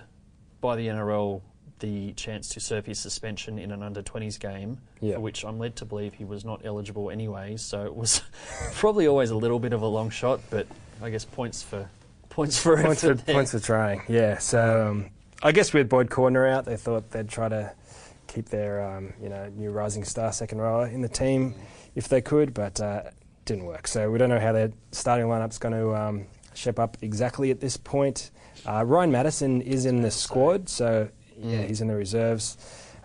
by the NRL the chance to serve his suspension in an under 20s game, Yeah. for which I'm led to believe he was not eligible anyway. So it was probably always a little bit of a long shot, but I guess points for points for points for, there. points for trying. Yeah. So um, I guess with Boyd Cordner out, they thought they'd try to keep their um, you know new rising star second rower in the team if they could, but uh, didn't work. So we don't know how their starting lineup's going to um, shape up exactly at this point. Uh, Ryan Madison is in the squad, so yeah, Mm. he's in the reserves.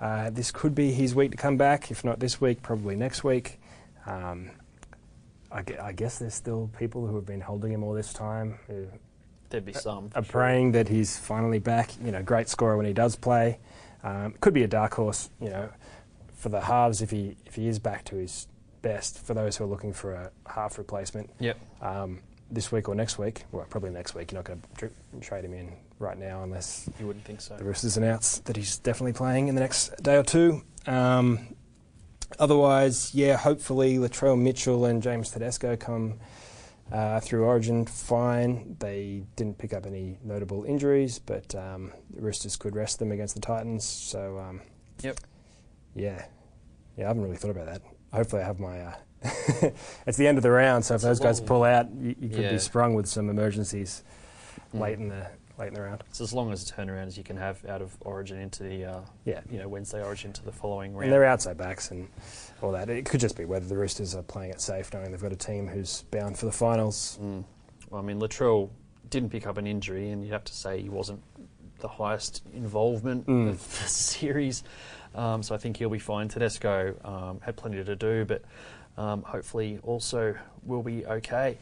Uh, this could be his week to come back. If not this week, probably next week. Um, I, gue- I guess there's still people who have been holding him all this time who There'd be some. are praying that he's finally back. You know, great scorer when he does play. Um, could be a dark horse. You know, for the halves if he if he is back to his best. For those who are looking for a half replacement Yep. um, this week or next week. Well, probably next week. You're not going to trade him in right now unless You wouldn't think so. the Roosters announce that he's definitely playing in the next day or two. Um, otherwise, yeah, hopefully Latrell Mitchell and James Tedesco come uh, through Origin fine. They didn't pick up any notable injuries, but um, the Roosters could rest them against the Titans. So, um, Yep. yeah, yeah, I haven't really thought about that. Hopefully, I have my. Uh, it's the end of the round, so if those guys pull out, you, you could Yeah. be sprung with some emergencies Mm. late in the late in the round. It's as long as a turnaround as you can have out of Origin into the uh, Yeah, you know Wednesday Origin to the following round. And they're outside backs and all that. It could just be whether the Roosters are playing it safe, knowing they've got a team who's bound for the finals. Mm. Well, I mean, Latrell didn't pick up an injury, and you'd have to say he wasn't the highest involvement Mm. of the series. Um, so I think he'll be fine. Tedesco um, had plenty to do, but um, hopefully also will be okay.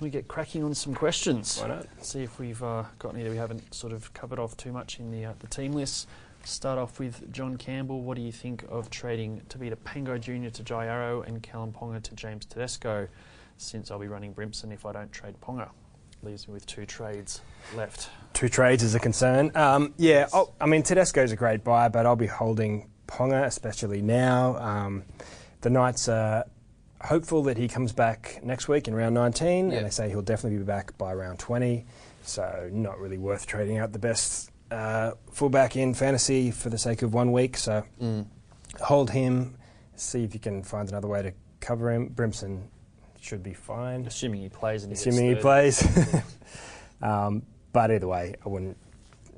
We get cracking on some questions. Why not? See if we've uh, got any that we haven't sort of covered off too much in the uh, the team list. Start off with John Campbell. What do you think of trading to be Pangai Jr. to Jai Arrow and Kalyn Ponga to James Tedesco? Since I'll be running Brimson if I don't trade Ponga, leaves me with two trades left. Two trades is a concern. Um, yeah, oh, I mean, Tedesco's a great buy, but I'll be holding Ponga, especially now. Um, the Knights are hopeful that he comes back next week in round 19, Yeah. and they say he'll definitely be back by round 20. So, not really worth trading out the best uh, fullback in fantasy for the sake of one week. So, hold him, see if you can find another way to cover him. Brimson should be fine, Assuming he plays and he gets assuming he plays. um, but either way, I wouldn't.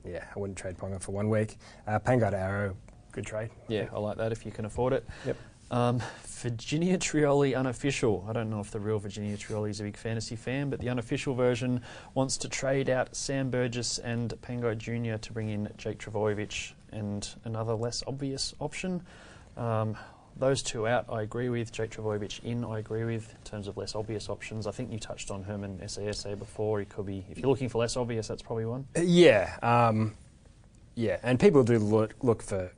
Yeah, I wouldn't trade Ponga for one week. Uh, Pangai to Arrow, good trade. Yeah, I like that if you can afford it. Yep. Um, Virginia Trioli unofficial. I don't know if the real Virginia Trioli is a big fantasy fan, but the unofficial version wants to trade out Sam Burgess and Pangai Jr. to bring in Jake Trbojevic and another less obvious option. Um, those two out, I agree with. Jake Trbojevic in, I agree with. In terms of less obvious options, I think you touched on Herman Ese'ese before. He could be, if you're looking for less obvious, that's probably one. Uh, yeah, um, yeah, and people do look, look for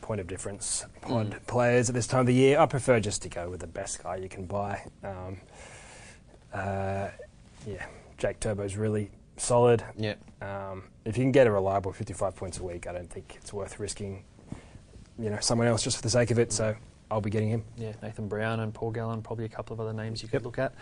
point of difference pod Mm. players at this time of the year. I prefer just to go with the best guy you can buy. Um, uh, yeah, Jake Turbo's really solid. Yeah. Um, if you can get a reliable 55 points a week, I don't think it's worth risking, you know, someone else just for the sake of it. So, I'll be getting him. Yeah, Nathan Brown and Paul Gallen, probably a couple of other names you could look at.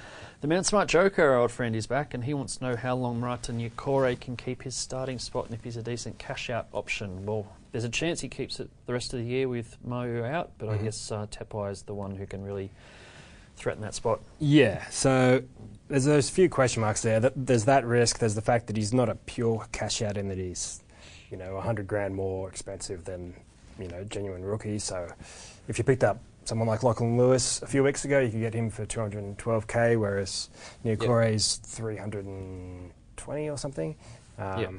The Mount Smart Joker, our old friend, is back, and he wants to know how long Marata Niukore can keep his starting spot and if he's a decent cash out option. Well, there's a chance he keeps it the rest of the year with Mo out, but I Mhm. guess uh, Tepai is the one who can really threaten that spot. Yeah, so there's those few question marks there. There's that risk. There's the fact that he's not a pure cash out in that he's, you know, 100 grand more expensive than, you know, genuine rookie. So if you picked up someone like Lachlan Lewis a few weeks ago, you could get him for 212k, whereas Niukore is 320 or something. Um, Yep.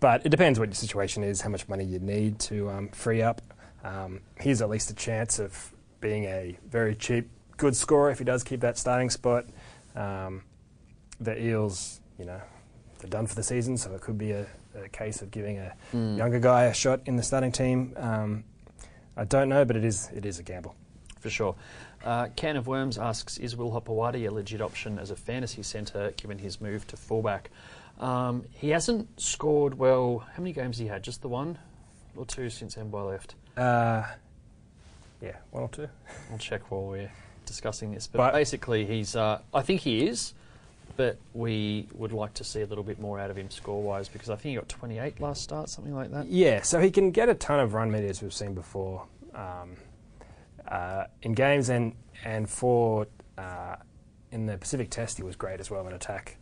But it depends what your situation is, how much money you need to um, free up. Um, here's at least a chance of being a very cheap, good scorer if he does keep that starting spot. Um, the Eels, you know, they're done for the season, so it could be a, a case of giving a Mm. younger guy a shot in the starting team. Um, I don't know, but it is it is a gamble. For sure. Uh, Can of Worms asks, is Will Hopoate a legit option as a fantasy centre given his move to fullback? Um, he hasn't scored well. How many games he had? Just the one or two since Mbye left? Uh, yeah, one or two. I'll check while we're discussing this. But, But- basically, he's. Uh, I think he is, but we would like to see a little bit more out of him score-wise because I think he got 28 last start, something like that. Yeah, so he can get a ton of run meters we've seen before um, uh, in games, and and for uh, in the Pacific Test he was great as well in attack,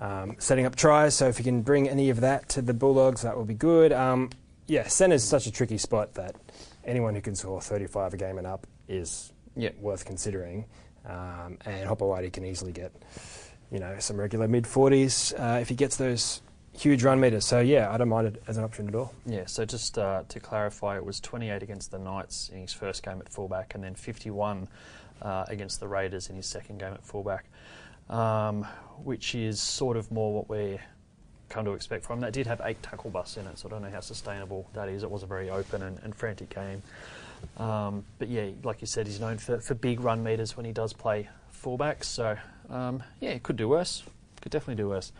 um, setting up tries. So if he can bring any of that to the Bulldogs, that will be good. Um, yeah, centre's such a tricky spot that anyone who can score 35 a game and up is Yeah. worth considering. Um, and Hopoate can easily get, you know, some regular mid 40s uh, if he gets those huge run meters. So yeah, I don't mind it as an option at all. Yeah, so just uh, to clarify, it was 28 against the Knights in his first game at fullback, and then 51 uh, against the Raiders in his second game at fullback, um, which is sort of more what we're come to expect from. That did have eight tackle busts in it, so I don't know how sustainable that is. It was a very open and, and frantic game. Um, but yeah, like you said, he's known for, for big run meters when he does play fullback. So um, yeah, it could do worse. Could definitely do worse.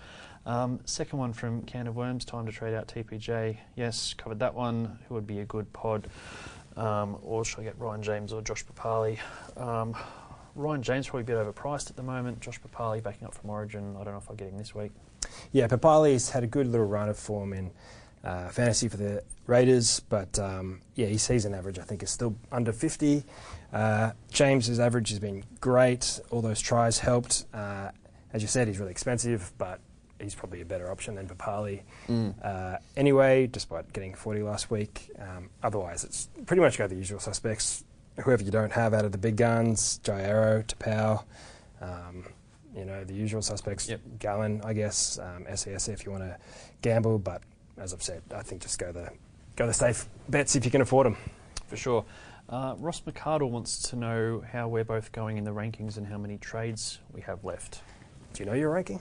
Um, second one from Can of Worms, time to trade out TPJ. Yes, covered that one. Who would be a good pod? Um, or should I get Ryan James or Josh Papalii? Um, Ryan James probably a bit overpriced at the moment. Josh Papalii backing up from Origin. I don't know if I'll get him this week. Yeah, Papalii's had a good little run of form in uh, fantasy for the Raiders, but um, yeah, his season average I think is still under 50. Uh, James's average has been great. All those tries helped. Uh, as you said, he's really expensive, but he's probably a better option than Papalii. Uh, anyway, despite getting 40 last week, um, otherwise it's pretty much go the usual suspects. Whoever you don't have out of the big guns, Jairo, Taupau, um, you know, the usual suspects. Yep. Gallen, I guess, um, SES if you want to gamble, but as I've said, I think just go the go the safe bets if you can afford them. For sure. Uh, Ross McCardle wants to know how we're both going in the rankings and how many trades we have left. Do you know your ranking?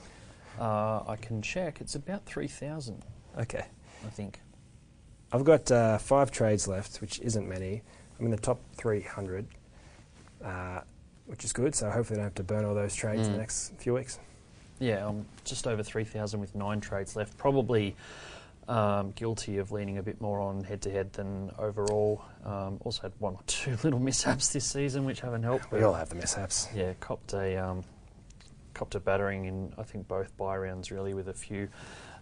Uh, I can check. It's about 3,000, Okay. I think. I've got uh, five trades left, which isn't many. I'm in the top 300, uh, which is good. So hopefully I don't have to burn all those trades in Mm. the next few weeks. Yeah, I'm just over 3,000 with nine trades left. Probably um, guilty of leaning a bit more on head to head than overall. Um, also had one or two little mishaps this season, which haven't helped. We all have the mishaps. Yeah, copped a um, copped a battering in I think both buy rounds really with a few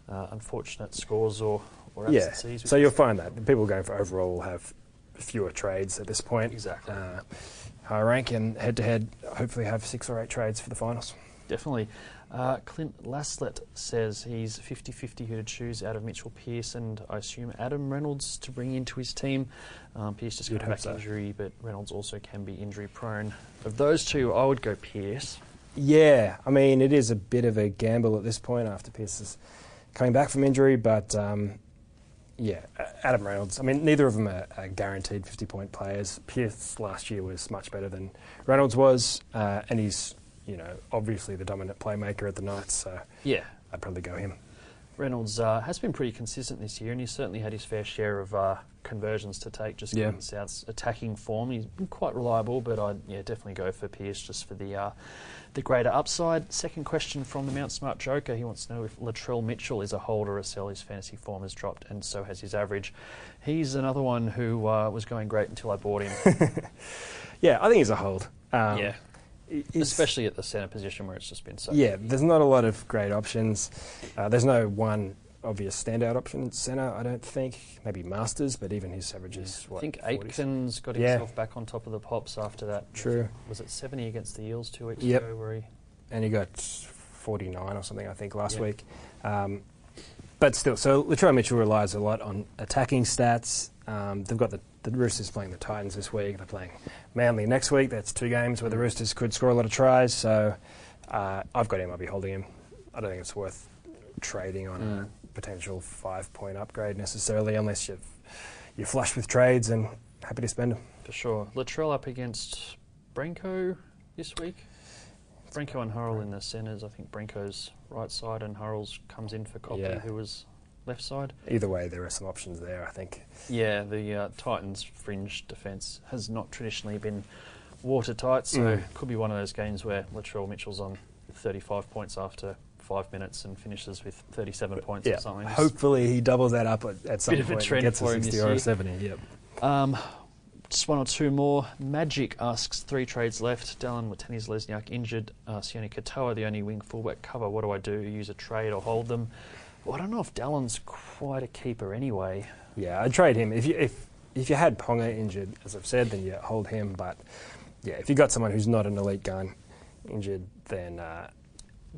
uh, unfortunate scores or or Yeah. absences. So you'll find that the people going for overall will have fewer trades at this point. Exactly. Uh, high rank and head to head, hopefully have six or eight trades for the finals. definitely. Uh, Clint Laslett says he's 50-50 who to choose out of Mitchell Pearce and I assume Adam Reynolds to bring into his team. Um, Pearce just You'd got hope back so. injury, but Reynolds also can be injury prone. Of those two, I would go Pearce. Yeah, I mean it is a bit of a gamble at this point after Pearce is coming back from injury, but um, yeah, Adam Reynolds. I mean neither of them are, are guaranteed 50 point players. Pearce last year was much better than Reynolds was, uh, and he's you know obviously the dominant playmaker at the Knights, so Yeah, I'd probably go him. Reynolds uh, has been pretty consistent this year, and he's certainly had his fair share of uh, conversions to take just Yeah. given South's attacking form. He's been quite reliable, but I'd yeah, definitely go for Pearce just for the uh, the greater upside. Second question from the Mount Smart Joker. He wants to know if Latrell Mitchell is a holder or a sell. His fantasy form has dropped, and so has his average. He's another one who uh, was going great until I bought him. Yeah, I think he's a hold. Um, yeah, especially at the centre position where it's just been so. Yeah, there's not a lot of great options. Uh, there's no one obvious standout option at centre, I don't think. Maybe Marsters, but even his average is I think 40s? Aitken's got Yeah. himself back on top of the pops after that. True. Was it 70 against the Eels two weeks Yep. ago where he and he got 49 or something, I think, last Yeah. week. Um, but still, so Latrell Mitchell relies a lot on attacking stats. Um, they've got the, the Roosters playing the Titans this week. They're playing Manly next week. That's two games where the Roosters could score a lot of tries. So uh, I've got him. I'll be holding him. I don't think it's worth trading on Mm. a potential five-point upgrade necessarily, unless you've, you're flush with trades and happy to spend them. For sure. Latrell up against Brenko this week. Brenko and Hurrell in the centres. I think Brenko's right side and Hurrell's comes in for Copley, Yeah. who was left side. Either way, there are some options there, I think. Yeah, the uh, Titans' fringe defence has not traditionally been watertight, so Mm. it could be one of those games where Latrell Mitchell's on 35 points after five minutes and finishes with 37 points yeah, or something. Hopefully he doubles that up at, at some Bit of a point. and gets a 60 or a 70. Yep. Um, just one or two more. Magic asks three trades left. Dallin Watene-Zelezniak injured. Uh, Sione Katoa, the only wing fullback cover. What do I do? Use a trade or hold them? Well, I don't know if Dallin's quite a keeper anyway. Yeah, I'd trade him. If you if if you had Ponga injured, as I've said, then you hold him. But yeah, if you've got someone who's not an elite gun injured, then uh,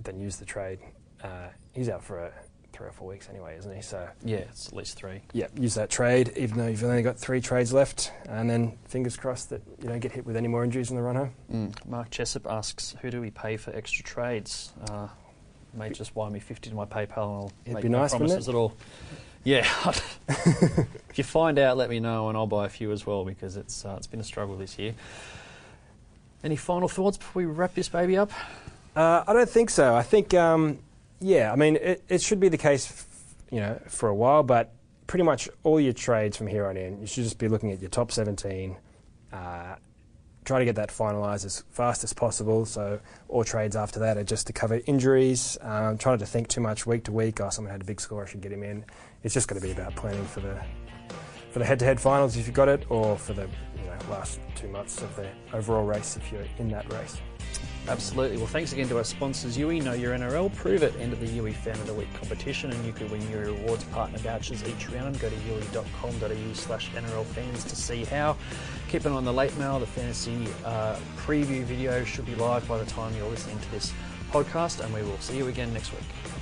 then use the trade. Uh, he's out for a, three or four weeks anyway, isn't he? So Yeah, it's at least three. yeah, use that trade, even though you've only got three trades left, and then fingers crossed that you don't get hit with any more injuries in the run home. Mark Jessup asks, who do we pay for extra trades? Uh, may just wire me 50 to my PayPal and I'll It'd make be no nice, promises at all. Yeah. if you find out, let me know and I'll buy a few as well because it's, uh, it's been a struggle this year. Any final thoughts before we wrap this baby up? Uh, I don't think so. I think, um, yeah, I mean, it, it should be the case, f- you know, for a while, but pretty much all your trades from here on in, you should just be looking at your top 17, uh, try to get that finalised as fast as possible. So all trades after that are just to cover injuries. Um, try not to think too much week to week. Oh, someone had a big score, I should get him in. It's just going to be about planning for the for the head-to-head finals if you've got it, or for the you know, last two months of the overall race if you're in that race. Absolutely. Well, thanks again to our sponsors, Youi. Know your NRL. Prove it. End of the Youi Fan of the Week competition, and you could win your rewards partner vouchers each round. Go to youi.com.au slash NRL fans to see how. Keep an eye on the late mail. The fantasy uh, preview video should be live by the time you're listening to this podcast, and we will see you again next week.